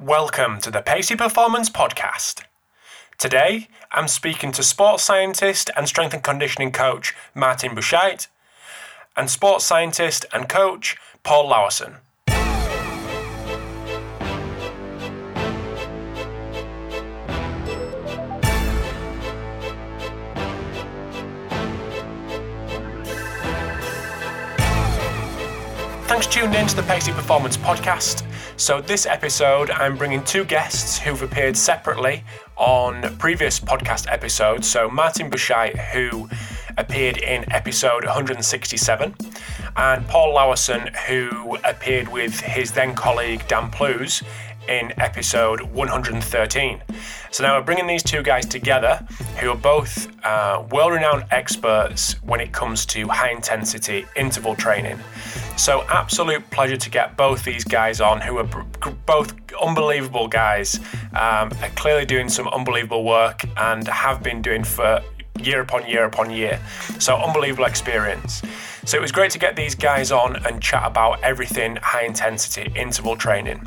Welcome to the Pacey Performance Podcast. Today, I'm speaking to sports scientist and strength and conditioning coach Martin Buchheit and sports scientist and coach Paul Laursen. For tuning in to the Pacey Performance Podcast. So, this episode, I'm bringing two guests who've appeared separately on previous podcast episodes. So, Martin Buchheit, who appeared in episode 167, and Paul Laursen, who appeared with his then colleague Dan Plews in episode 113. So now we're bringing these two guys together who are both uh, world renowned experts when it comes to high intensity interval training. So, absolute pleasure to get both these guys on who are both unbelievable guys, um, are clearly doing some unbelievable work and have been doing for year upon year upon year. So, unbelievable experience. So, it was great to get these guys on and chat about everything high intensity interval training.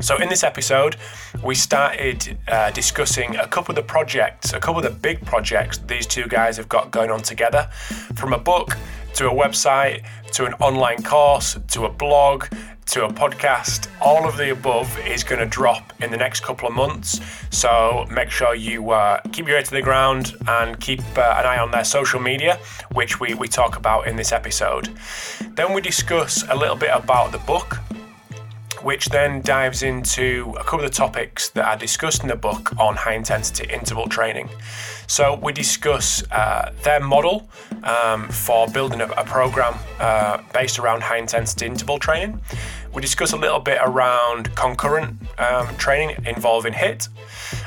So, in this episode, we started uh, discussing a couple of the projects, a couple of the big projects these two guys have got going on together from a book to a website to an online course to a blog to a podcast. All of the above is going to drop in the next couple of months. So make sure you uh, keep your ear to the ground and keep uh, an eye on their social media, which we, we talk about in this episode. Then we discuss a little bit about the book which then dives into a couple of the topics that are discussed in the book on high intensity interval training. So, we discuss uh, their model um, for building a, a program uh, based around high intensity interval training. We discuss a little bit around concurrent um, training involving HIT,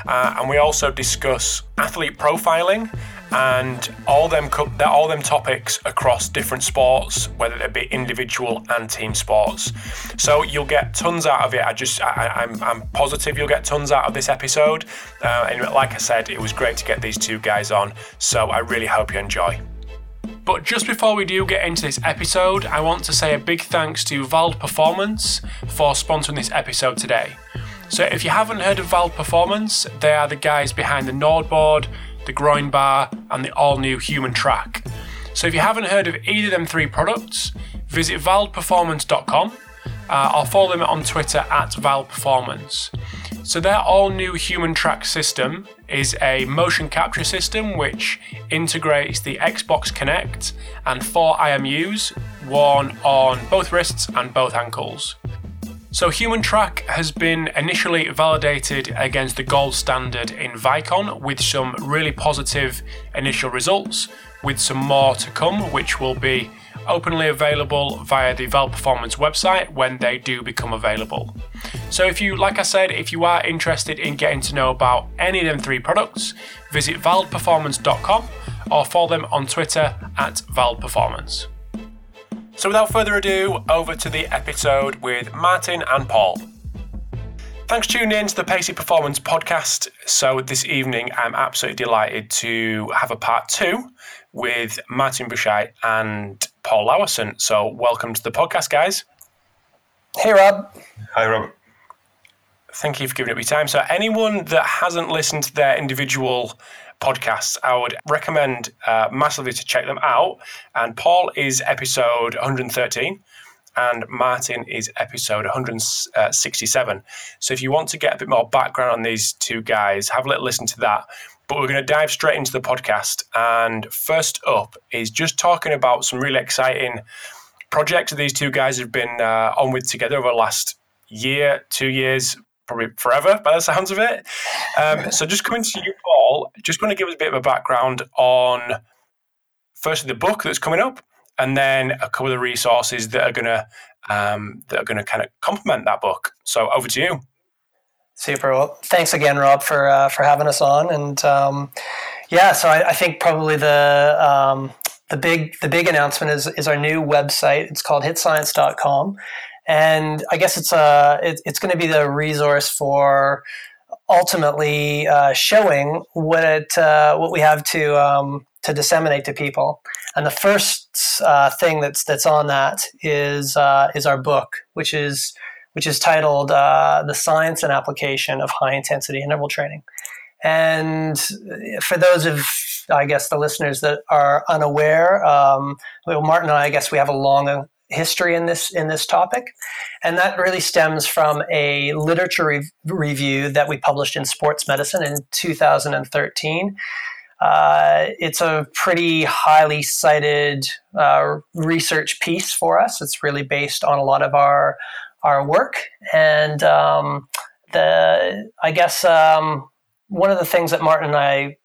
uh, and we also discuss athlete profiling and all them all them topics across different sports, whether they be individual and team sports. So you'll get tons out of it. I just I, am I'm, I'm positive you'll get tons out of this episode. Uh, and like I said, it was great to get these two guys on. So I really hope you enjoy. But just before we do get into this episode, I want to say a big thanks to Vald Performance for sponsoring this episode today. So if you haven't heard of Vald Performance, they are the guys behind the NordBord, the GroinBar, and the all new HumanTrak. So if you haven't heard of either of them three products, visit valdperformance.com uh, or follow them on Twitter at valdperformance. So their all new HumanTrak system is a motion capture system which integrates the Xbox Kinect and four IMUs, worn on both wrists and both ankles. So HumanTrak has been initially validated against the gold standard in Vicon with some really positive initial results, with some more to come, which will be openly available via the Vald Performance website when they do become available. So if you, like I said, if you are interested in getting to know about any of them three products, visit valdperformance.com or follow them on Twitter at valdperformance. So, without further ado, over to the episode with Martin and Paul. Thanks for tuning in to the Pacey Performance podcast. So, this evening, I'm absolutely delighted to have a part two with Martin Buchheit and Paul Laursen. So, welcome to the podcast, guys. Hey, Rob. Hi, Rob. Thank you for giving up your time. So, anyone that hasn't listened to their individual podcasts, I would recommend uh, massively to check them out. And Paul is episode 113 and Martin is episode 167. So if you want to get a bit more background on these two guys, have a little listen to that. But we're going to dive straight into the podcast. And first up is just talking about some really exciting projects that these two guys have been uh, on with together over the last year, two years, probably forever by the sounds of it. Um, so just coming to you, Just going to give us a bit of a background on firstly the book that's coming up, and then a couple of the resources that are going to um, that are going to kind of complement that book. So over to you. Super. Well, thanks again, Rob, for uh, for having us on. And um, yeah, so I, I, think probably the um, the big the big announcement is is our new website. It's called hitscience.com and I guess it's a it, it's going to be the resource for ultimately uh, showing what it uh, what we have to um, to disseminate to people. And the first uh, thing that's that's on that is uh, is our book, which is which is titled uh, "The Science and Application of High Intensity Interval Training." And for those of I guess the listeners that are unaware, um, well, Martin and I, I guess we have a long history in this in this topic, and that really stems from a literature re- review that we published in Sports Medicine in 2013. Uh, it's a pretty highly cited uh, research piece for us. It's really based on a lot of our our work, and um, the I guess um, one of the things that Martin and I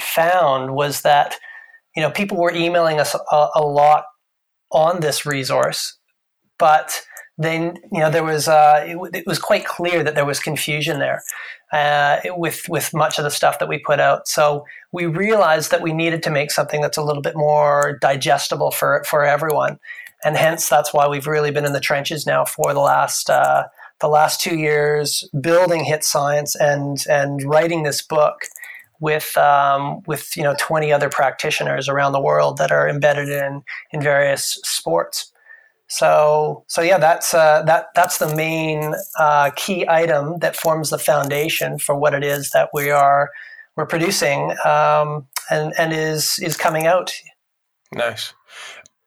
found was that you know people were emailing us a, a lot on this resource, but then you know there was uh, it, it, was quite clear that there was confusion there uh, with with much of the stuff that we put out. So we realized that we needed to make something that's a little bit more digestible for for everyone, and hence that's why we've really been in the trenches now for the last uh, the last two years, building hit science and and writing this book with um, with you know 20 other practitioners around the world that are embedded in in various sports. So so yeah, that's uh, that that's the main uh, key item that forms the foundation for what it is that we are we're producing um, and and is is coming out. Nice,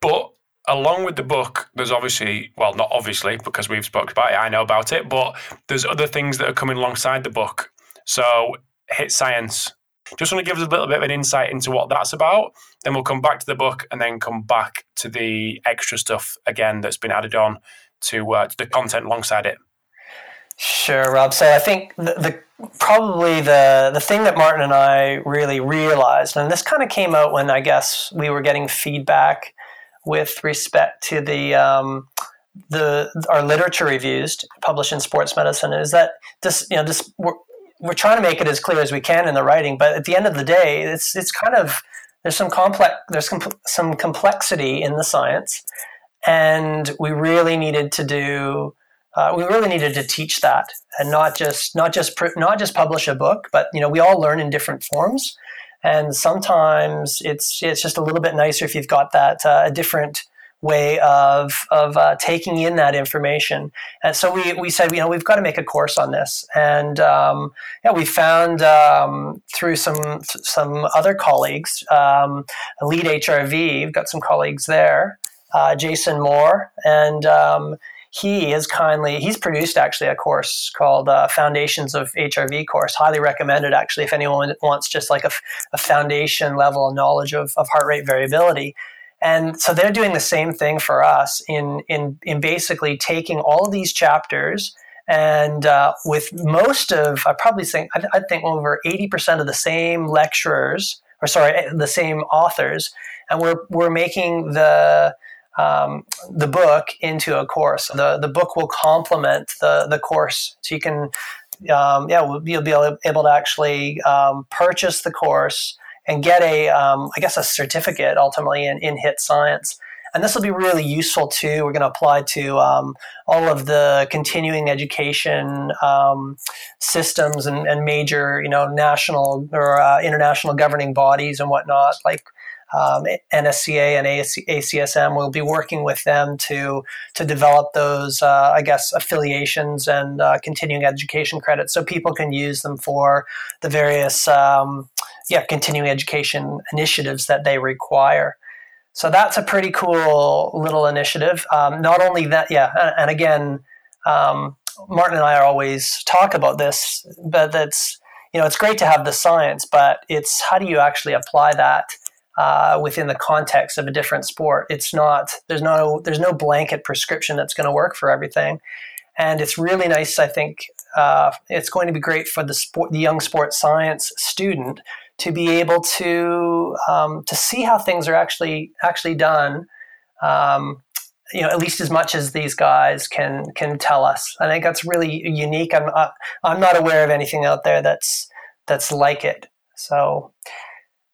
but along with the book, there's obviously, well, not obviously because we've spoken about it, I know about it, but there's other things that are coming alongside the book. So, Hit Science just want to give us a little bit of an insight into what that's about. Then we'll come back to the book and then come back to the extra stuff again that's been added on to, uh, to the content alongside it. Sure, Rob. So I think the, the, probably the the thing that Martin and I really realized, and this kind of came out when I guess we were getting feedback with respect to the um, the our literature reviews published in Sports Medicine, is that this you know this we're trying to make it as clear as we can in the writing, but at the end of the day, it's it's kind of there's some complex there's some complexity in the science, and we really needed to do uh, we really needed to teach that and not just not just not just publish a book, but you know we all learn in different forms, and sometimes it's it's just a little bit nicer if you've got that uh, a different way of of uh, taking in that information. And so we we said, you know, we've got to make a course on this. And um, yeah, we found um, through some some other colleagues, um, Elite HRV, we've got some colleagues there, uh, Jason Moore, and um, he has kindly he's produced actually a course called uh, foundations of hrv course highly recommended actually if anyone wants just like a, a foundation level knowledge of, of heart rate variability and so they're doing the same thing for us in in in basically taking all these chapters and uh, with most of I probably think I, I think over eighty percent of the same lecturers or sorry eh, the same authors, and we're we're making the um, the book into a course. The the book will complement the the course, so you can um, yeah you'll be able, able to actually um, purchase the course and get a, um, I guess, a certificate ultimately in, in HIT science. And this will be really useful too. We're going to apply to um, all of the continuing education um, systems and, and, major, you know, national or uh, international governing bodies and whatnot, like um, NSCA and ACSM. We'll be working with them to to develop those, uh, I guess, affiliations and uh, continuing education credits, so people can use them for the various, um, yeah, continuing education initiatives that they require. So that's a pretty cool little initiative. Um, not only that, yeah, and, and again, um, Martin and I are always talk about this, but that's you know it's great to have the science, but it's how do you actually apply that uh, within the context of a different sport. It's not there's no there's no blanket prescription that's going to work for everything, and it's really nice. I think uh, it's going to be great for the sport, the young sports science student to be able to um, to see how things are actually actually done. Um, you know, at least as much as these guys can can tell us. I think that's really unique. I'm uh, I'm not aware of anything out there that's that's like it. So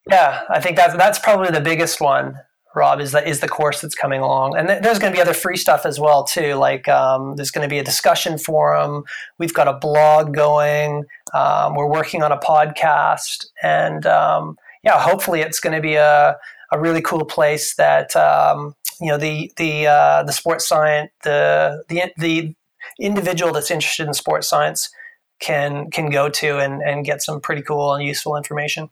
yeah, I think that's that's probably the biggest one. Rob is that is the course that's coming along, and th- there's going to be other free stuff as well too. Like um, there's going to be a discussion forum. We've got a blog going. Um, we're working on a podcast, and um, yeah, hopefully it's going to be a a really cool place that um, you know the the uh, the sports science the the the individual that's interested in sports science can can go to and, and get some pretty cool and useful information.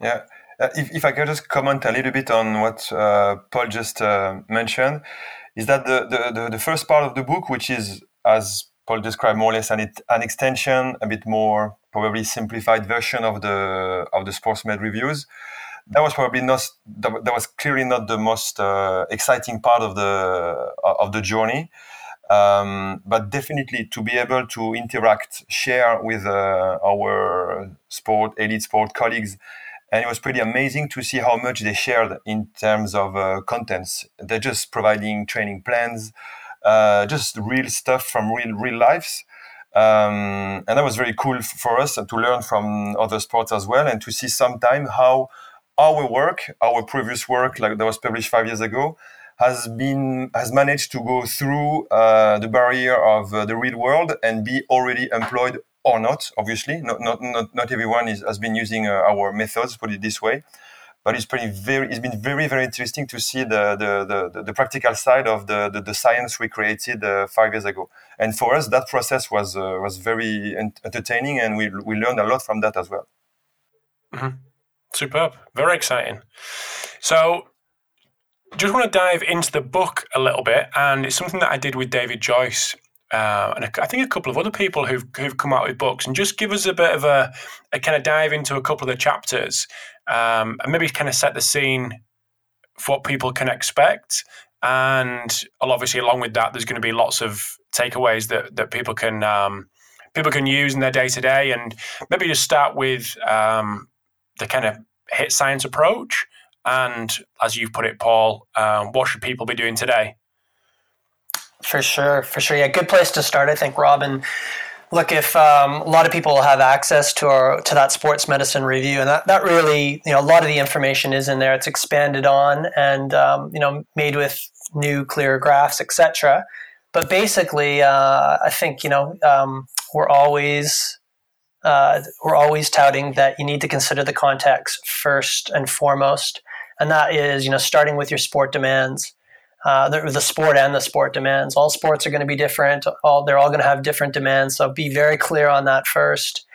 Yeah. Uh, if, if I could just comment a little bit on what uh, Paul just uh, mentioned, is that the, the, the, the, first part of the book, which is, as Paul described, more or less an, an extension, a bit more probably simplified version of the of the SportsMed reviews. That was probably not that, that was clearly not the most uh, exciting part of the of the journey. Um, but definitely to be able to interact, share with uh, our sport, elite sport colleagues, and it was pretty amazing to see how much they shared in terms of uh, contents. They're just providing training plans, uh, just real stuff from real real lives. Um, and that was very cool for us to learn from other sports as well and to see sometime how our work, our previous work, like that was published five years ago, has been has managed to go through uh, the barrier of uh, the real world and be already employed or not. Obviously, not not not, not everyone is, has been using uh, our methods. Put it this way, but it's pretty very. It's been very very interesting to see the the the, the practical side of the the, the science we created uh, five years ago. And for us, that process was uh, was very entertaining, and we we learned a lot from that as well. Mm-hmm. Superb, very exciting. So just want to dive into the book a little bit, and it's something that I did with David Joyce. Uh, and I think a couple of other people who've, who've come out with books, and just give us a bit of a, a kind of dive into a couple of the chapters, um, and maybe kind of set the scene for what people can expect. And obviously, along with that, there's going to be lots of takeaways that that people can um, people can use in their day to day, and maybe just start with um, the kind of hit science approach and as you've put it, Paul, um, what should people be doing today? For sure, for sure. Yeah, good place to start, I think, Robin. Look, if um, a lot of people have access to our to that sports medicine review, and that, that really, you know, a lot of the information is in there. It's expanded on and um, you know made with new, clear graphs, etc. But basically, uh, I think you know um, we're always uh, we're always touting that you need to consider the context first and foremost and that is you know starting with your sport demands. Uh, the, the, sport and the sport demands. All sports are going to be different. All they're all going to have different demands. So be very clear on that first.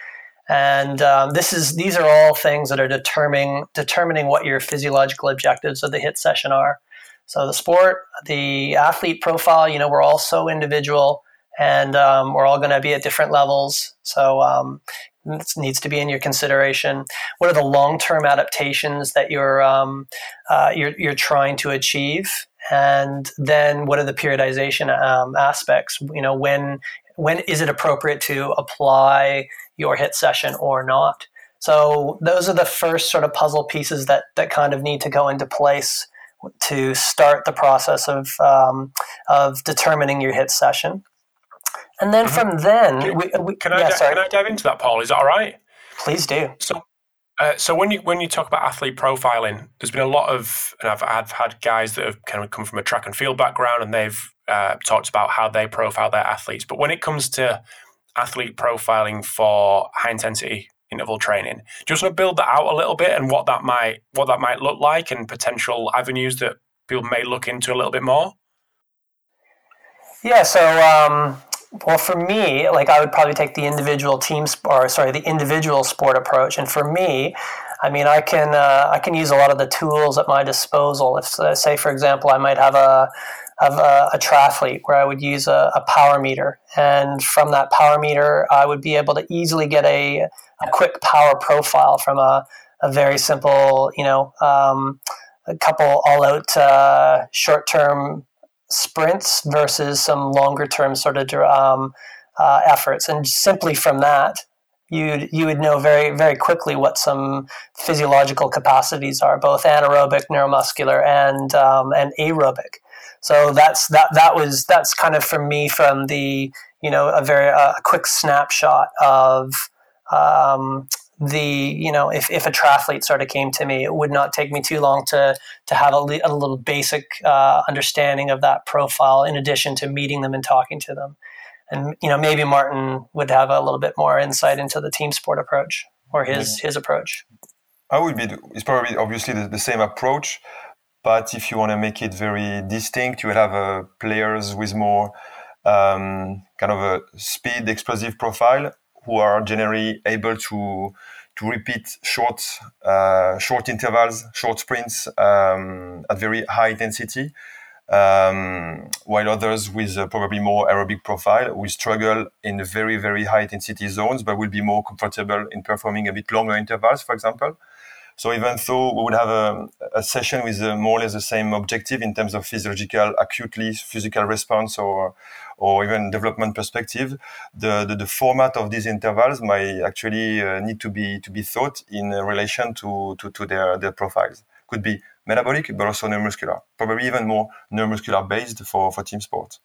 And um, this is these are all things that are determining determining what your physiological objectives of the hit session are. So the sport, the athlete profile. You know, we're all so individual, and um, we're all going to be at different levels. So um, this needs to be in your consideration. What are the long-term adaptations that you're um, uh, you're, you're trying to achieve, and then what are the periodization um, aspects? You know, when when is it appropriate to apply your hit session or not? So those are the first sort of puzzle pieces that that kind of need to go into place to start the process of um, of determining your hit session. And then mm-hmm. from then, can, we, we, can, yeah, I, can I dive into that, Paul? Is that all right? Please do. So, uh, so when you when you talk about athlete profiling, there's been a lot of, and I've, I've had guys that have kind of come from a track and field background, and they've uh, talked about how they profile their athletes. But when it comes to athlete profiling for high intensity interval training, just want to build that out a little bit and what that might what that might look like, and potential avenues that people may look into a little bit more. Yeah, so um, well, for me, like I would probably take the individual team or sorry, the individual sport approach. And for me, I mean, I can uh, I can use a lot of the tools at my disposal. If uh, say, for example, I might have a have a, a triathlete where I would use a, a, power meter, and from that power meter, I would be able to easily get a, a quick power profile from a, a very simple, you know, um, a couple all out uh, short term sprints versus some longer term sort of um, uh, efforts. And simply from that, you you would know very very quickly what some physiological capacities are, both anaerobic, neuromuscular, and um, and aerobic. So that's that that was that's kind of for me from the you know a very uh, quick snapshot of um, the you know if, if a triathlete sort of came to me it would not take me too long to to have a, a little basic uh, understanding of that profile in addition to meeting them and talking to them. And you know maybe martin would have a little bit more insight into the team sport approach or his his approach. I would be it's probably obviously the, the same approach but if you want to make it very distinct you would have uh, players with more um, kind of a speed explosive profile who are generally able to to repeat short uh, short intervals, short sprints um, at very high intensity, um, while others with probably more aerobic profile will struggle in very very high intensity zones, but will be more comfortable in performing a bit longer intervals, for example. So even though we would have a, a session with uh, more or less the same objective in terms of physiological, acutely physical response or or even development perspective, the, the, the format of these intervals might actually uh, need to be to be thought in relation to, to, to their, their profiles. Could be metabolic, but also neuromuscular. Probably even more neuromuscular based for, for team sports.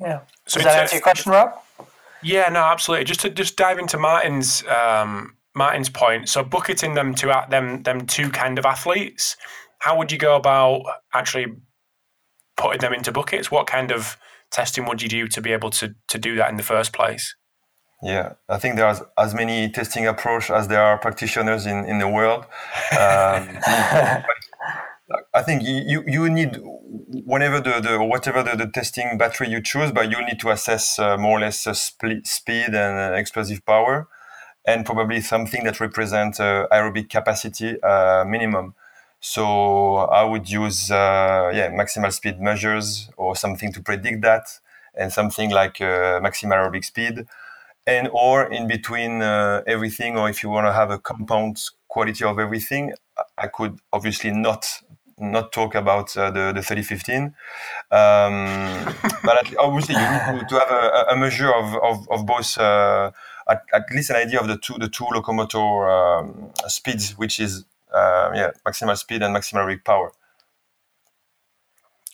Yeah. So Does that answer your question, Rob? Yeah, no, absolutely. Just to just dive into Martin's um, Martin's point. So bucketing them to them them two kind of athletes. How would you go about actually putting them into buckets? What kind of testing would you do to be able to to do that in the first place? Yeah, I think there are as many testing approach as there are practitioners in, in the world. Um, I think you, you need whenever the, the whatever the, the testing battery you choose, but you need to assess uh, more or less uh, speed and uh, explosive power, and probably something that represents uh, aerobic capacity uh, minimum. So I would use uh, yeah maximal speed measures or something to predict that, and something like uh, maximal aerobic speed, and or in between uh, everything, or if you want to have a compound quality of everything, I could obviously not not talk about uh, the the 3015, um, but obviously you need to have a, a measure of of, of both. Uh, at, at, least an idea of the two the two locomotor um, speeds, which is yeah, maximal speed and maximal rig power.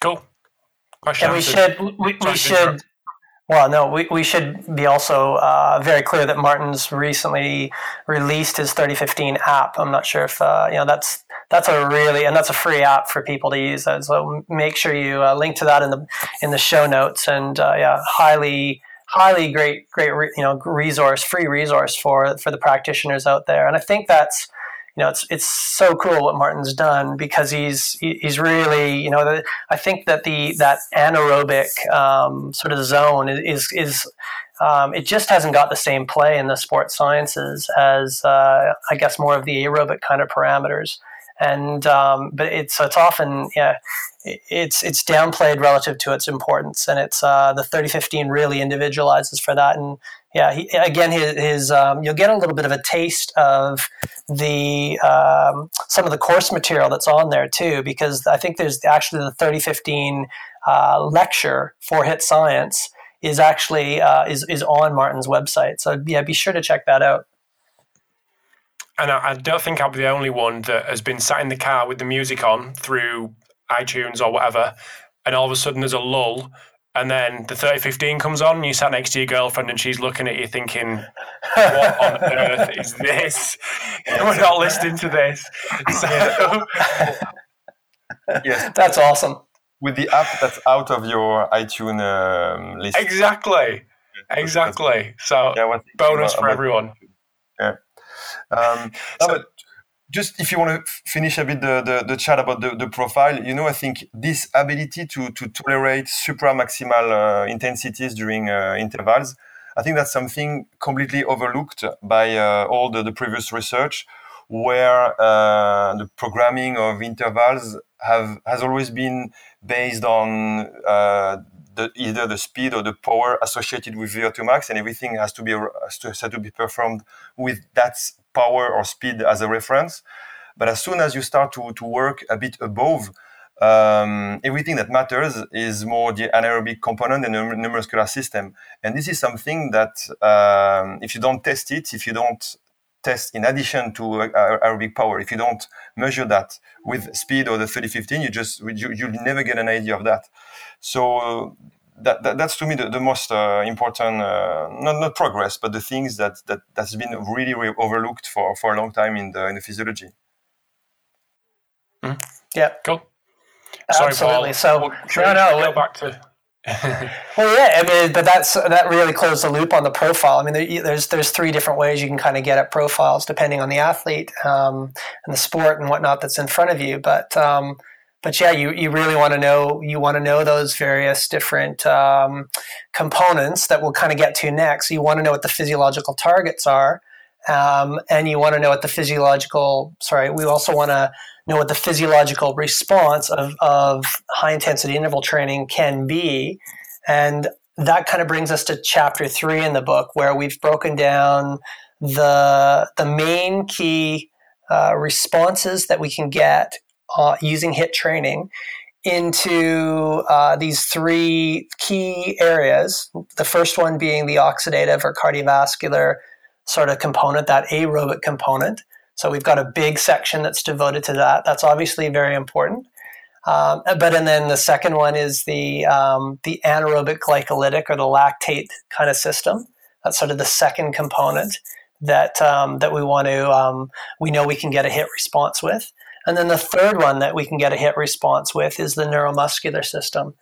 Cool. Question and we should we, we should well, no, we, we should be also uh, very clear that Martin's recently released his 3015 app. I'm not sure if uh, you know that's that's a really and that's a free app for people to use. So make sure you uh, link to that in the in the show notes. And uh, yeah, highly highly great great you know resource, free resource for for the practitioners out there. And I think that's you know, it's it's so cool what Martin's done because he's he's really you know I think that the that anaerobic um, sort of zone is is um, it just hasn't got the same play in the sports sciences as uh, I guess more of the aerobic kind of parameters. And um, but it's it's often yeah it's it's downplayed relative to its importance. And it's uh, the 3015 really individualizes for that. And yeah he, again his, his um, you'll get a little bit of a taste of the um, some of the course material that's on there too because I think there's actually the 3015 uh, lecture for HIT Science is actually uh, is is on Martin's website. So yeah be sure to check that out. And I, I, don't think I'll be the only one that has been sat in the car with the music on through iTunes or whatever, and all of a sudden there's a lull, and then the 3015 comes on, and you sat next to your girlfriend, and she's looking at you thinking, "What on earth is this? We're not listening to this." So, yes, that's awesome. With the app that's out of your iTunes um, list. Exactly. Exactly. So yeah, bonus for everyone. Yeah. Um, so, but just if you want to finish a bit the, the, the chat about the, the profile, you know, I think this ability to, to tolerate supramaximal uh, intensities during uh, intervals, I think that's something completely overlooked by uh, all the, the previous research, where uh, the programming of intervals have has always been based on uh, the, either the speed or the power associated with VO2 max, and everything has to be has to, be performed with that power or speed as a reference. But as soon as you start to, to work a bit above, um, everything that matters is more the anaerobic component and the neuromuscular system. And this is something that um, if you don't test it, if you don't test in addition to uh, aerobic power, if you don't measure that with speed or the 3015, you just you, you'll never get an idea of that. So that, that, that's to me the, the most uh, important uh, not not progress but the things that that that's been really, really overlooked for for a long time in the in the physiology mm. yeah cool Sorry, absolutely Paul. so no no go back to well, yeah, I mean, but that's that really closed the loop on the profile. I mean, there, there's there's three different ways you can kind of get at profiles depending on the athlete um, and the sport and whatnot that's in front of you. But um, but yeah, you, you really want to know you want to know those various different um, components that we'll kind of get to next. You want to know what the physiological targets are, um, and you want to know what the physiological. Sorry, we also want to know what the physiological response of, of high intensity interval training can be, and that kind of brings us to chapter three in the book, where we've broken down the the main key uh, responses that we can get uh, using HIT training into uh, these three key areas. The first one being the oxidative or cardiovascular sort of component, that aerobic component. So we've got a big section that's devoted to that. That's obviously very important. Um, but and then the second one is the um, the anaerobic glycolytic or the lactate kind of system. That's sort of the second component that um, that we want to um, we know we can get a hit response with. And then the third one that we can get a hit response with is the neuromuscular system.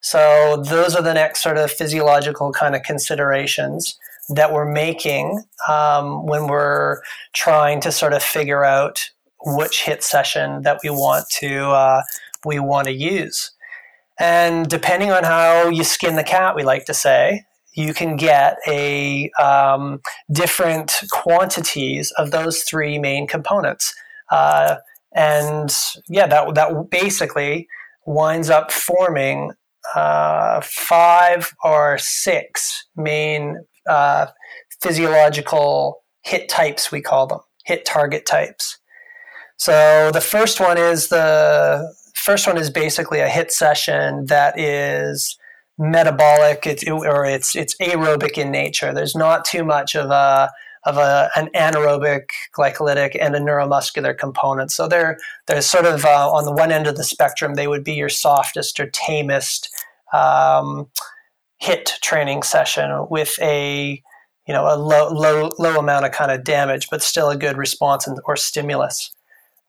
So those are the next sort of physiological kind of considerations that we're making um, when we're trying to sort of figure out which hit session that we want to uh, we want to use. And depending on how you skin the cat, we like to say, you can get a um, different quantities of those three main components. Uh, and yeah, that that basically winds up forming uh, five or six main uh, physiological hit types. We call them hit target types. So the first one is the first one is basically a hit session that is metabolic it's, or it's it's aerobic in nature. There's not too much of a of a, an anaerobic glycolytic and a neuromuscular component. So they're they're sort of uh, on the one end of the spectrum. They would be your softest or tamest um, hit training session with a you know a low low low amount of kind of damage, but still a good response or stimulus.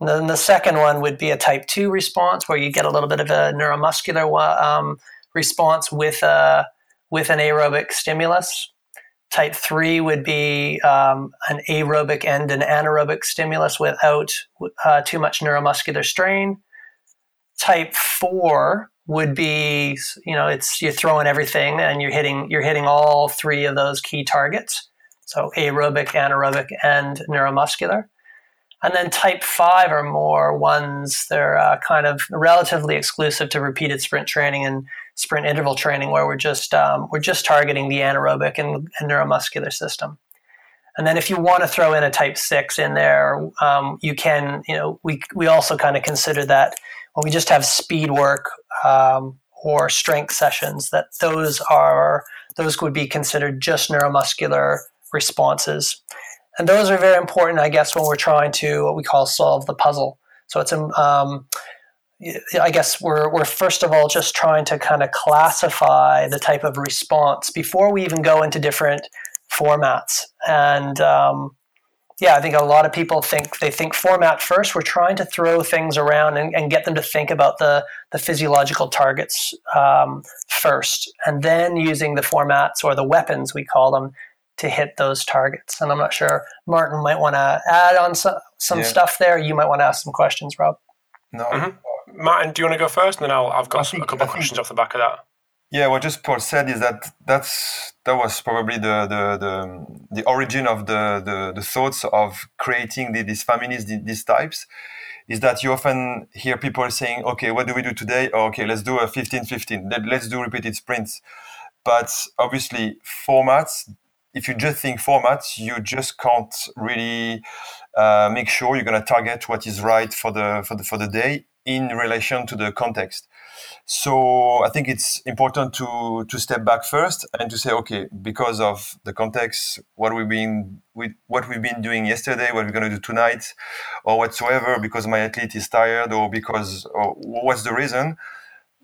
And then the second one would be a type two response, where you get a little bit of a neuromuscular um, response with a with an aerobic stimulus. Type 3 would be um, an aerobic and an anaerobic stimulus without uh, too much neuromuscular strain. Type 4 would be, you know, it's you're throwing everything and you're hitting you're hitting all three of those key targets. So aerobic, anaerobic, and neuromuscular. And then type 5 are more ones, they're uh, kind of relatively exclusive to repeated sprint training and sprint interval training where we're just um, we're just targeting the anaerobic and, and, neuromuscular system. And then if you want to throw in a type six in there, um, you can. You know, we we also kind of consider that when we just have speed work um, or strength sessions, that those are those would be considered just neuromuscular responses. And those are very important, I guess, when we're trying to what we call solve the puzzle. So it's um, I guess we're, we're first of all just trying to kind of classify the type of response before we even go into different formats. And um, yeah, I think a lot of people think they think format first. We're trying to throw things around and, and get them to think about the, the physiological targets um, first, and then using the formats or the weapons, we call them, to hit those targets. And I'm not sure, Martin might want to add on some, some yeah. stuff there. You might want to ask some questions, Rob. No, mm-hmm. Martin, do you want to go first, and then I'll, I've got some, a couple of questions off the back of that. Yeah, what just Paul said is that that's that was probably the the the, the origin of the, the, the thoughts of creating the, these families, the, these types, is that you often hear people saying, "Okay, what do we do today? Oh, okay, let's do a 15-15. Let's do repeated sprints." But obviously, formats. If you just think formats, you just can't really uh, make sure you're going to target what is right for the for the for the day in relation to the context. So I think it's important to to step back first and to say, okay, because of the context, what we've been what we've been doing yesterday, what we're going to do tonight, or whatsoever, because my athlete is tired, or because or what's the reason.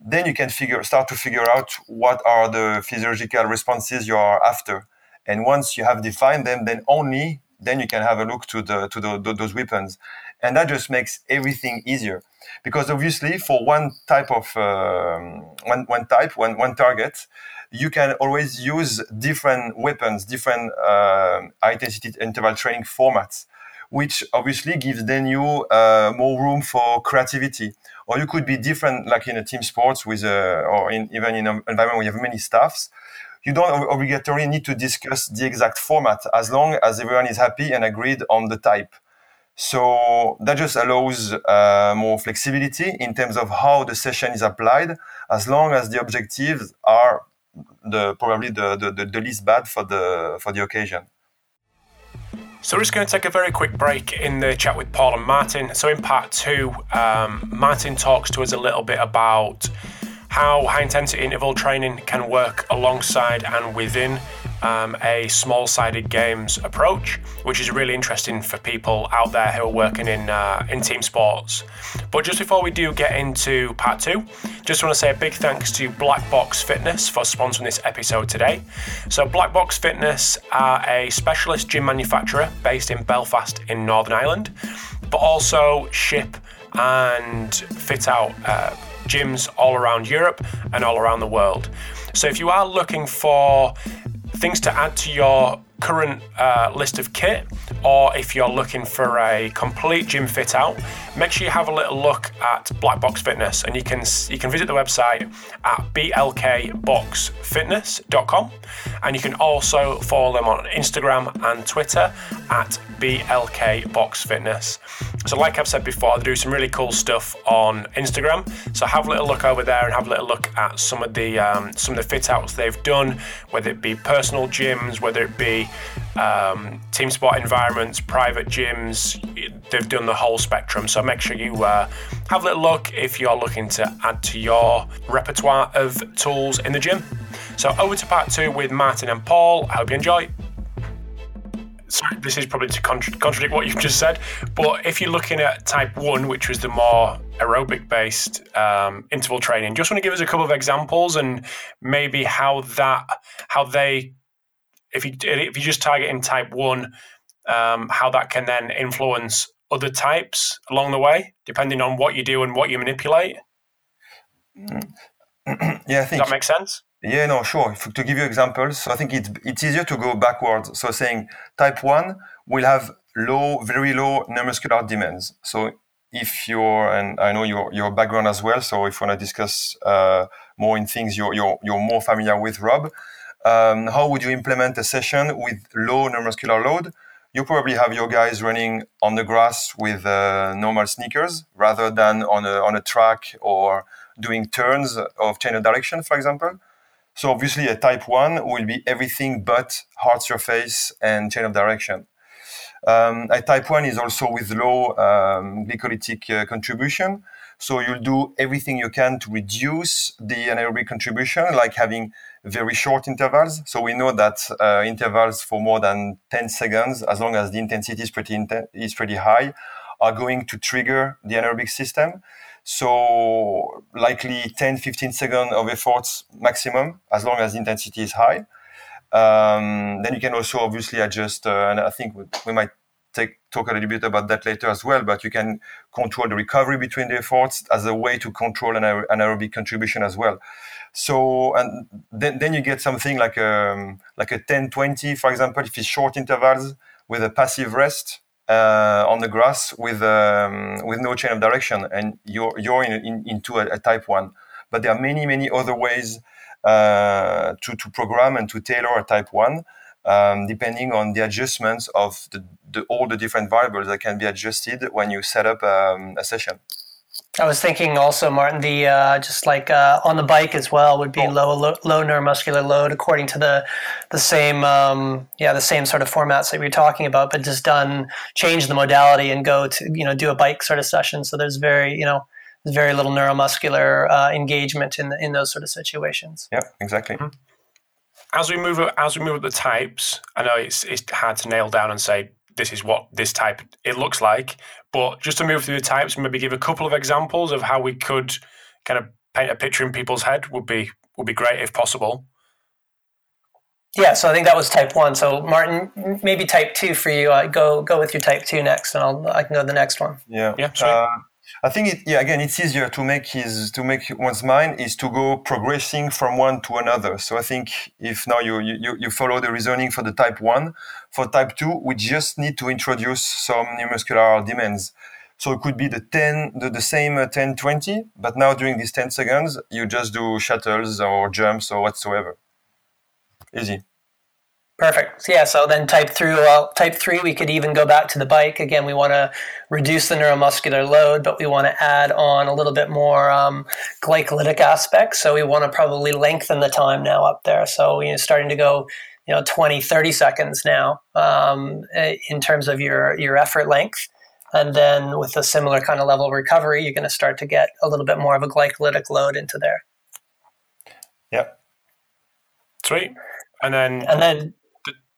Then you can figure start to figure out what are the physiological responses you are after, and once you have defined them, then only then you can have a look to the to the, those weapons, and that just makes everything easier because obviously for one type of um, one, one type one, one target you can always use different weapons different uh, high intensity interval training formats which obviously gives then you uh, more room for creativity or you could be different, like in a team sports with, a, or in, even in an environment where you have many staffs. You don't obligatory need to discuss the exact format as long as everyone is happy and agreed on the type. So that just allows uh, more flexibility in terms of how the session is applied, as long as the objectives are the probably the, the, the least bad for the for the occasion. So we're just going to take a very quick break in the chat with Paul and Martin. So in part two, um, Martin talks to us a little bit about how high intensity interval training can work alongside and within um, a small sided games approach, which is really interesting for people out there who are working in, uh, in team sports. But just before we do get into part two, just want to say a big thanks to Black Box Fitness for sponsoring this episode today. So, Black Box Fitness are a specialist gym manufacturer based in Belfast in Northern Ireland, but also ship and fit out. Uh, gyms all around Europe and all around the world. So, if you are looking for things to add to your current uh, list of kit, or if you're looking for a complete gym fit out, make sure you have a little look at Black Box Fitness, and you can you can visit the website at blkboxfitness.com, and you can also follow them on Instagram and Twitter at blkboxfitness. So, like I've said before, they do some really cool stuff on Instagram. So have a little look over there and have a little look at some of the um, some of the fit outs they've done, whether it be personal gyms, whether it be um, team sport environments, private gyms. They've done the whole spectrum. So make sure you uh, have a little look if you're looking to add to your repertoire of tools in the gym. So over to part two with Martin and Paul. I hope you enjoy. Sorry, this is probably to contra- contradict what you've just said, but if you're looking at type one, which was the more aerobic based um, interval training, just want to give us a couple of examples and maybe how that, how they if you if you just target in type one, um, how that can then influence other types along the way, depending on what you do and what you manipulate. yeah, I think Does that make sense. Yeah, no, sure. If, to give you examples, so I think it's it's easier to go backwards. So saying type one will have low, very low neuromuscular demands. So if you're, and I know your your background as well. So if you want to discuss uh, more in things you're, you're you're more familiar with, Rob, um, how would you implement a session with low neuromuscular load? You probably have your guys running on the grass with uh, normal sneakers rather than on a, on a track or doing turns of change of direction, for example. So obviously a type 1 will be everything but hard surface and change of direction. Um, a type 1 is also with low um, glycolytic uh, contribution. So you'll do everything you can to reduce the anaerobic contribution, like having very short intervals. So we know that uh, intervals for more than 10 seconds, as long as the intensity is pretty, inten- is pretty high, are going to trigger the anaerobic system. So likely 10, 15 seconds of efforts maximum, as long as the intensity is high. Um, then you can also obviously adjust, uh, and I think we might take, talk a little bit about that later as well, but you can control the recovery between the efforts as a way to control an anaerobic contribution as well. So, and then, then you get something like a, um, like a 10 20, for example, if it's short intervals with a passive rest uh, on the grass with, um, with no change of direction, and you're, you're in, in, into a, a, type 1. But there are many, many other ways uh, to, to program and to tailor a type 1 um, depending on the adjustments of the, the, all the different variables that can be adjusted when you set up um, a session. I was thinking also, Martin, the uh, just like uh, on the bike as well would be oh. low, low, low neuromuscular load according to the the same um, yeah the same sort of formats that we were talking about, but just done change the modality and go to you know do a bike sort of session. So there's very you know there's very little neuromuscular uh, engagement in the, in those sort of situations. Yeah, exactly. Mm-hmm as we move as we move up the types, I know it's it's hard to nail down and say this is what this type it looks like, but just to move through the types, maybe give a couple of examples of how we could kind of paint a picture in people's head would be would be great if possible. Yeah, so I think that was type one. So Martin, maybe type two for you. Uh, go go with your type two next, and I'll I can go to the next one. Yeah, yeah. Uh, I think it, yeah, again, it's easier to make his to make one's mind is to go progressing from one to another. So I think if now you you, you follow the reasoning for the type one, for type two, we just need to introduce some neuromuscular demands. So it could be the 10, the, the same uh, 10, 20, but now during these 10 seconds, you just do shuttles or jumps or whatsoever. Easy. Perfect. Yeah. So then type through uh, type three, we could even go back to the bike again. We want to reduce the neuromuscular load, but we want to add on a little bit more um, glycolytic aspects. So we want to probably lengthen the time now up there. So you know, starting to go, you know, 20, 30 seconds now um, in terms of your your effort length. And then with a similar kind of level of recovery, you're going to start to get a little bit more of a glycolytic load into there. Yep. Sweet. And then and then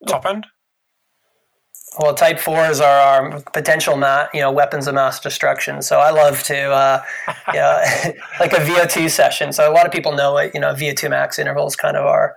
top end? Well, Type fours are our, potential ma- you know weapons of mass destruction. So I love to uh, you know like a VO2 session. So a lot of people know what you know VO2 max intervals kind of are,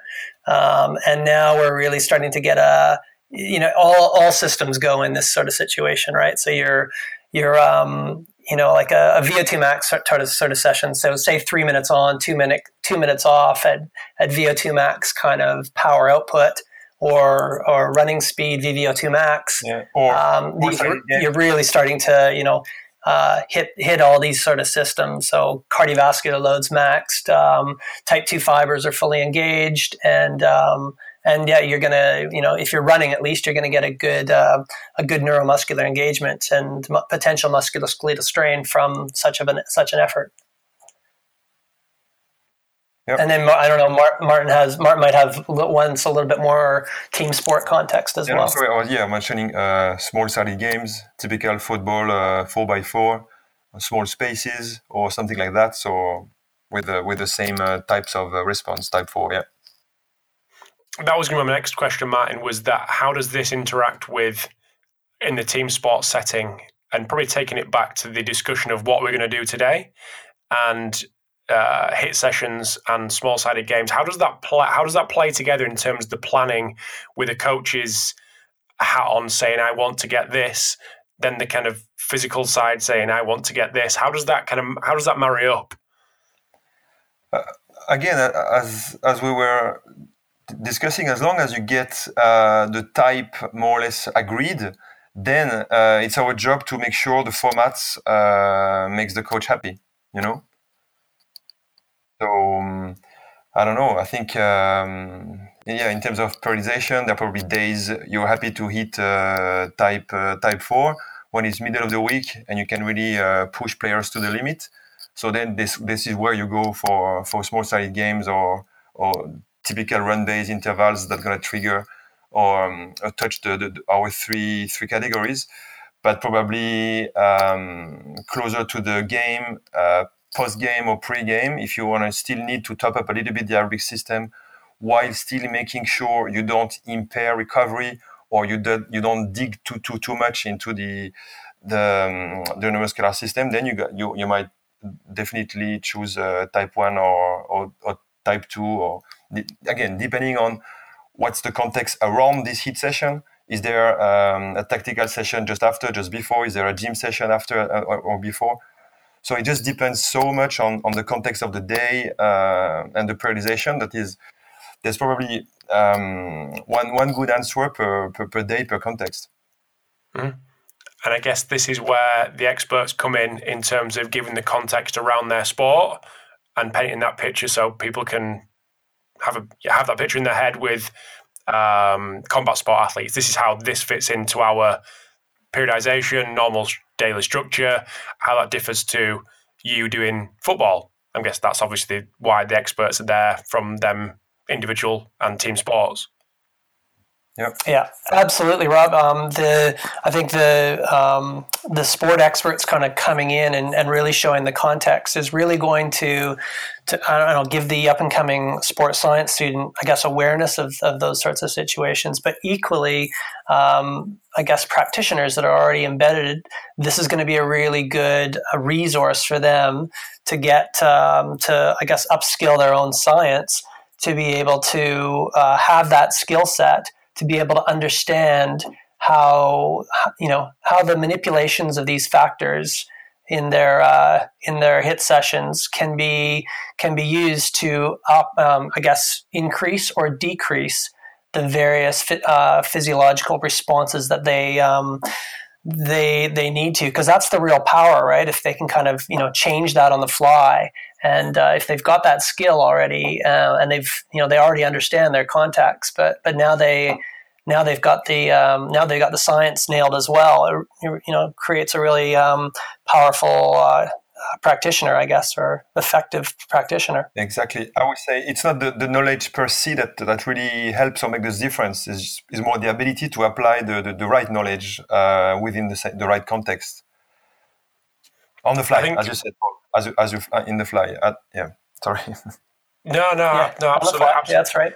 um, and now we're really starting to get a you know all all systems go in this sort of situation, right? So you're you're um, you know like a, a VO2 max sort of sort of session. So say three minutes on, two minute two minutes off at at VO2 max kind of power output or or running speed VVO2 max. Yeah. Or, um, these, you're really starting to you know uh, hit hit all these sort of systems. So cardiovascular loads maxed, um, type two fibers are fully engaged, and um, and yeah, you're gonna you know if you're running at least you're gonna get a good uh, a good neuromuscular engagement and potential musculoskeletal strain from such of an such an effort. Yep. And then I don't know. Martin has Martin might have once a little bit more team sport context as yeah, well. Sorry, I was yeah mentioning uh, small sided games, typical football uh, four by four, uh, small spaces or something like that. So with the with the same uh, types of uh, response, type four, yeah. That was going to be my next question, Martin. Was that how does this interact with in the team sport setting, and probably taking it back to the discussion of what we're going to do today, and uh, HIIT sessions and small sided games. How does that play? How does that play together in terms of the planning with the coaches hat on saying I want to get this, then the kind of physical side saying I want to get this. How does that kind of how does that marry up? Uh, again, uh, as as we were discussing, as long as you get uh, the type more or less agreed, then uh, it's our job to make sure the formats uh, makes the coach happy. You know. So um, I don't know. I think um, yeah, in terms of periodization, there are probably days you're happy to hit uh, type uh, type four when it's middle of the week and you can really uh, push players to the limit. So then this this is where you go for for small sided games or or typical run based intervals that gonna trigger or um, touch the, the, our three three categories. But probably um, closer to the game, uh, post game or pre game if you want to still need to top up a little bit the aerobic system while still making sure you don't impair recovery or you do, you don't dig too too too much into the the, um, the neuromuscular system, then you got, you you might definitely choose uh, type one or, or, or type two or again depending on what's the context around this HIIT session. Is there um, a tactical session just after, just before? Is there a gym session after uh, or, or before? So it just depends so much on, on the context of the day uh, and the periodization that is there's probably um, one one good answer per, per, per day per context. Mm-hmm. And I guess this is where the experts come in in terms of giving the context around their sport and painting that picture so people can have a have that picture in their head with um, combat sport athletes. This is how this fits into our periodization, normal daily structure, how that differs to you doing football. I guess that's obviously why the experts are there from them individual and team sports. Yep. Yeah, absolutely, Rob. Um, the I think the um, the sport experts kind of coming in and, and really showing the context is really going to to I don't know give the up and coming sports science student I guess awareness of, of those sorts of situations, but equally um, I guess practitioners that are already embedded. This is going to be a really good a resource for them to get um, to I guess upskill their own science to be able to uh, have that skill set to be able to understand how you know how the manipulations of these factors in their uh, in their HIIT sessions can be can be used to um, I guess increase or decrease the various uh, physiological responses that they um, they they need to because that's the real power, right? If they can kind of you know change that on the fly, and uh, if they've got that skill already, uh, and they've you know they already understand their contacts, but but now they now they've got the um, now they've got the science nailed as well. It, you know, creates a really um, powerful uh, practitioner, I guess, or effective practitioner. Exactly. I would say it's not the, the knowledge per se that, that really helps or makes the difference. Is is more the ability to apply the, the, the right knowledge uh, within the the right context on the fly, as you said, as you, as you uh, in the fly. Uh, yeah. Sorry. No, no, yeah, no, absolutely, absolutely. Yeah, that's right.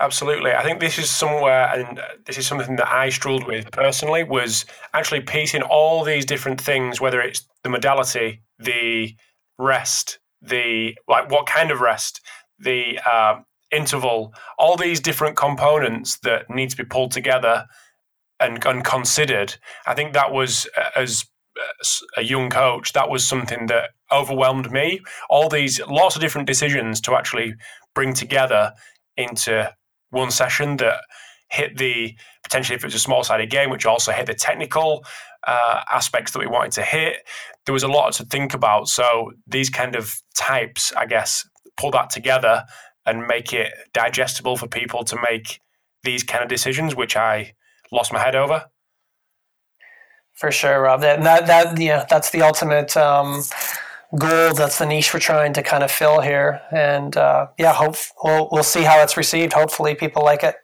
Absolutely. I think this is somewhere, and this is something that I struggled with personally, was actually piecing all these different things, whether it's the modality, the rest, the like what kind of rest, the uh, interval, all these different components that need to be pulled together and, and considered. I think that was uh, as a young coach, that was something that overwhelmed me. All these lots of different decisions to actually bring together into one session that hit the potentially if it was a small sided game, which also hit the technical uh, aspects that we wanted to hit. There was a lot to think about. So these kind of types, I guess, pull that together and make it digestible for people to make these kind of decisions, which I lost my head over. For sure, Rob. That that, that yeah, that's the ultimate um, goal. That's the niche we're trying to kind of fill here, and uh, yeah, hope we'll we'll see how it's received. Hopefully, people like it.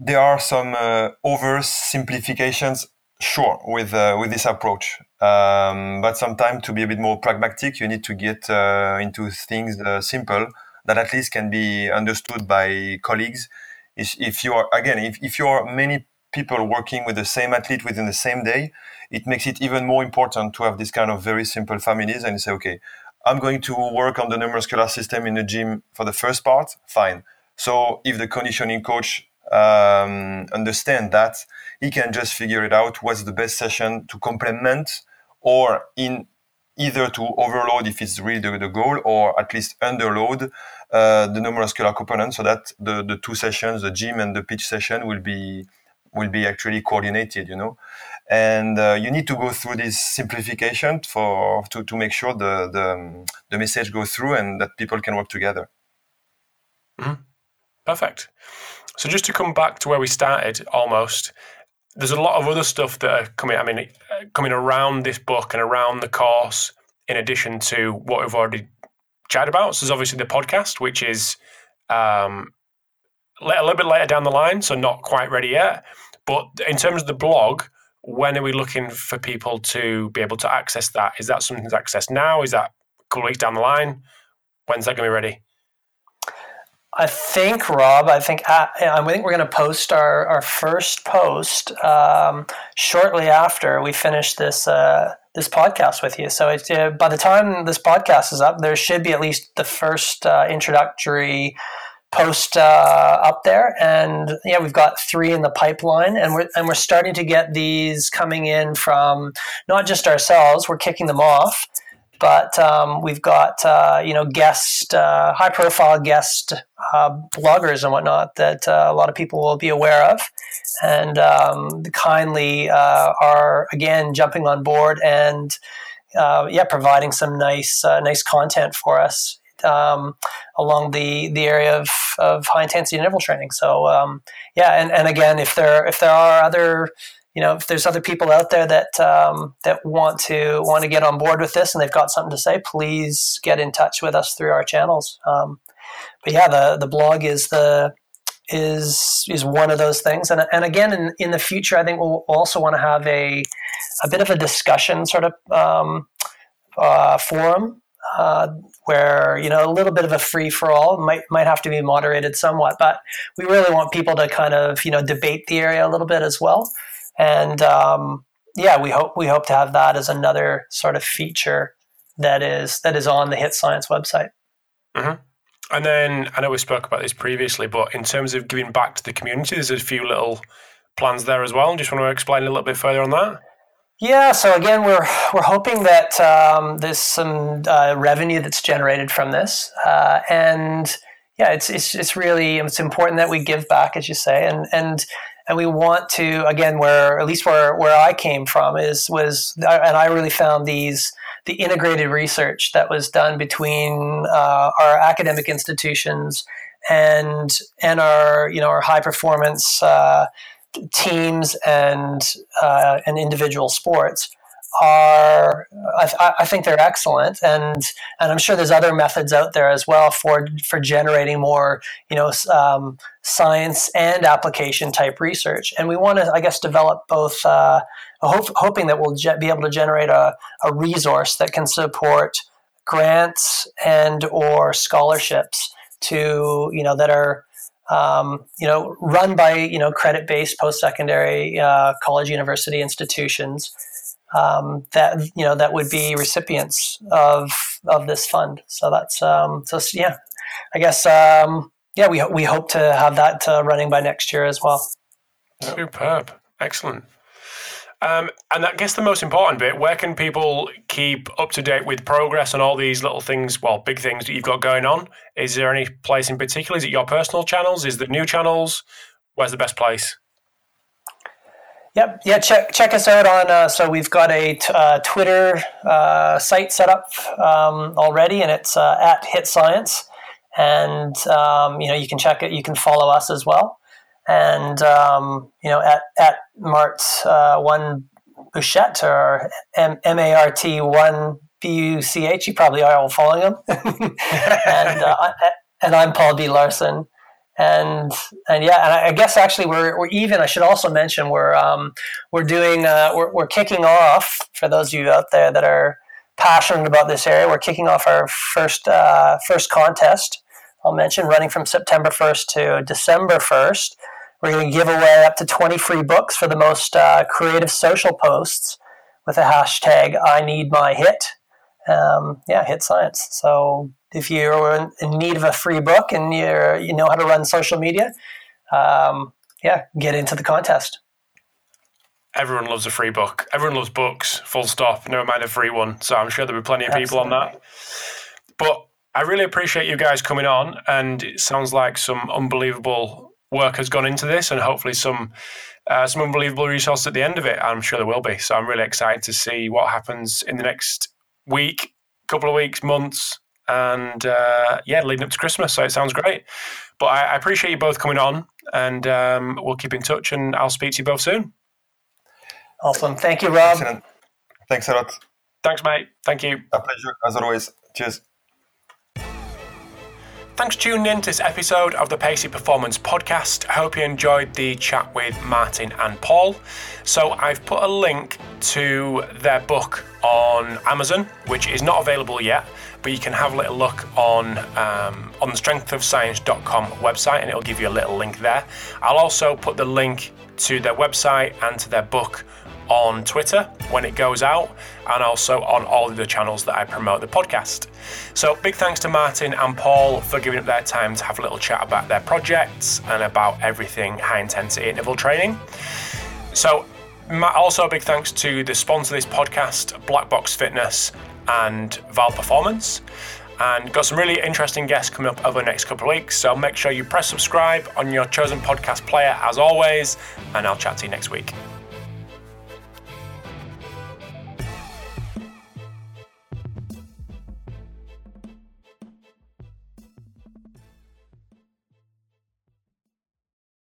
There are some uh, oversimplifications, sure, with uh, with this approach. Um, but sometimes to be a bit more pragmatic, you need to get uh, into things uh, simple that at least can be understood by colleagues. If, if you are again, if, if you are many people working with the same athlete within the same day, it makes it even more important to have this kind of very simple families and say, okay, I'm going to work on the neuromuscular system in the gym for the first part, fine. So if the conditioning coach um, understand that, he can just figure it out what's the best session to complement or in either to overload if it's really the, the goal or at least underload uh, the neuromuscular component so that the, the two sessions, the gym and the pitch session will be will be actually coordinated, you know. And uh, you need to go through this simplification for to, to make sure the, the, the message goes through and that people can work together. Mm-hmm. Perfect. So just to come back to where we started, almost, there's a lot of other stuff that are coming. I mean, coming around this book and around the course, in addition to what we've already chatted about. So there's obviously the podcast, which is um, a little bit later down the line, so not quite ready yet. But in terms of the blog, when are we looking for people to be able to access that? Is that something that's accessed now? Is that a couple weeks down the line? When's that going to be ready? I think, Rob, I think uh, I think we're going to post our, our first post um, shortly after we finish this uh, this podcast with you. So it, uh, by the time this podcast is up, there should be at least the first uh, introductory post uh, up there, and yeah, we've got three in the pipeline, and we're and we're starting to get these coming in from not just ourselves. We're kicking them off, but um, we've got uh, you know guest, uh, high profile guest uh, bloggers and whatnot that uh, a lot of people will be aware of, and um, kindly uh, are again jumping on board and. yeah, providing some nice, nice content for us um, along the the area of, of high intensity interval training. So um, yeah, and, and again, if there if there are other you know if there's other people out there that um, that want to want to get on board with this and they've got something to say, please get in touch with us through our channels. Um, but yeah, the the blog is the is is one of those things, and and again in in the future, I think we'll also want to have a a bit of a discussion sort of um, uh, forum uh, where you know a little bit of a free for all might might have to be moderated somewhat, but we really want people to kind of you know debate the area a little bit as well, and um, yeah, we hope we hope to have that as another sort of feature that is that is on the HIIT Science website. Mm-hmm. And then I know we spoke about this previously, but in terms of giving back to the community, there's a few little plans there as well. Just want to explain a little bit further on that. Yeah, so again, we're we're hoping that um, there's some uh, revenue that's generated from this, uh, and yeah, it's, it's it's really it's important that we give back, as you say, and and and we want to again where at least where where I came from is was and I really found these the integrated research that was done between uh, our academic institutions and and our you know our high performance uh, teams and uh, and individual sports are I, I, think they're excellent. And and I'm sure there's other methods out there as well for for generating more you know um, science and application type research. And we want to I guess develop both uh, hope, hoping that we'll ge- be able to generate a, a resource that can support grants and or scholarships to you know that are um, you know run by you know credit based post secondary uh, college university institutions um, that you know that would be recipients of of this fund. So that's um, so yeah, I guess um, yeah we we hope to have that uh, running by next year as well. Superb, excellent. Um, and I guess the most important bit, where can people keep up to date with progress and all these little things, well, big things that you've got going on? Is there any place in particular? Is it your personal channels? Is it new channels? Where's the best place? Yep. Yeah. Check check us out on. Uh, so we've got a t- uh, Twitter uh, site set up um, already, and it's uh, at HIIT Science, and um, you know you can check it. You can follow us as well, and um, you know at at Mart uh, one Buchette or M A R T one B U C H. You probably are all following him, and uh, and I'm Paul B Laursen and and yeah, and I guess actually we're, we're even. I should also mention we're um, we're doing uh, we're, we're kicking off for those of you out there that are passionate about this area. We're kicking off our first uh, first contest. I'll mention running from September first to December first. We're going to give away up to twenty free books for the most uh, creative social posts with the hashtag I need my HIIT. Um, yeah, HIIT science. So if you're in need of a free book and you you know how to run social media, um, yeah, get into the contest. Everyone loves a free book. Everyone loves books. Full stop. Never mind a free one. So I'm sure there'll be plenty of people on that. But I really appreciate you guys coming on, and it sounds like some unbelievable work has gone into this, and hopefully some uh, some unbelievable resources at the end of it. I'm sure there will be. So I'm really excited to see what happens in the next week, couple of weeks, months, and uh, yeah, leading up to Christmas. So it sounds great. But I, I appreciate you both coming on, and um, we'll keep in touch, and I'll speak to you both soon. Awesome. Thank you, Rob. Excellent. Thanks a lot. Thanks, mate. Thank you. A pleasure, as always. Cheers. Thanks for tuning in to this episode of the Pacey Performance Podcast. I hope you enjoyed the chat with Martin and Paul. So, I've put a link to their book on Amazon, which is not available yet, but you can have a little look on um, on the strengthofscience.com website and it'll give you a little link there. I'll also put the link to their website and to their book on Twitter when it goes out and also on all of the channels that I promote the podcast. So, big thanks to Martin and Paul for giving up their time to have a little chat about their projects and about everything high intensity interval training. So, also a big thanks to the sponsor of this podcast, Black Box Fitness and VALD Performance. And got some really interesting guests coming up over the next couple of weeks. So make sure you press subscribe on your chosen podcast player as always, and I'll chat to you next week.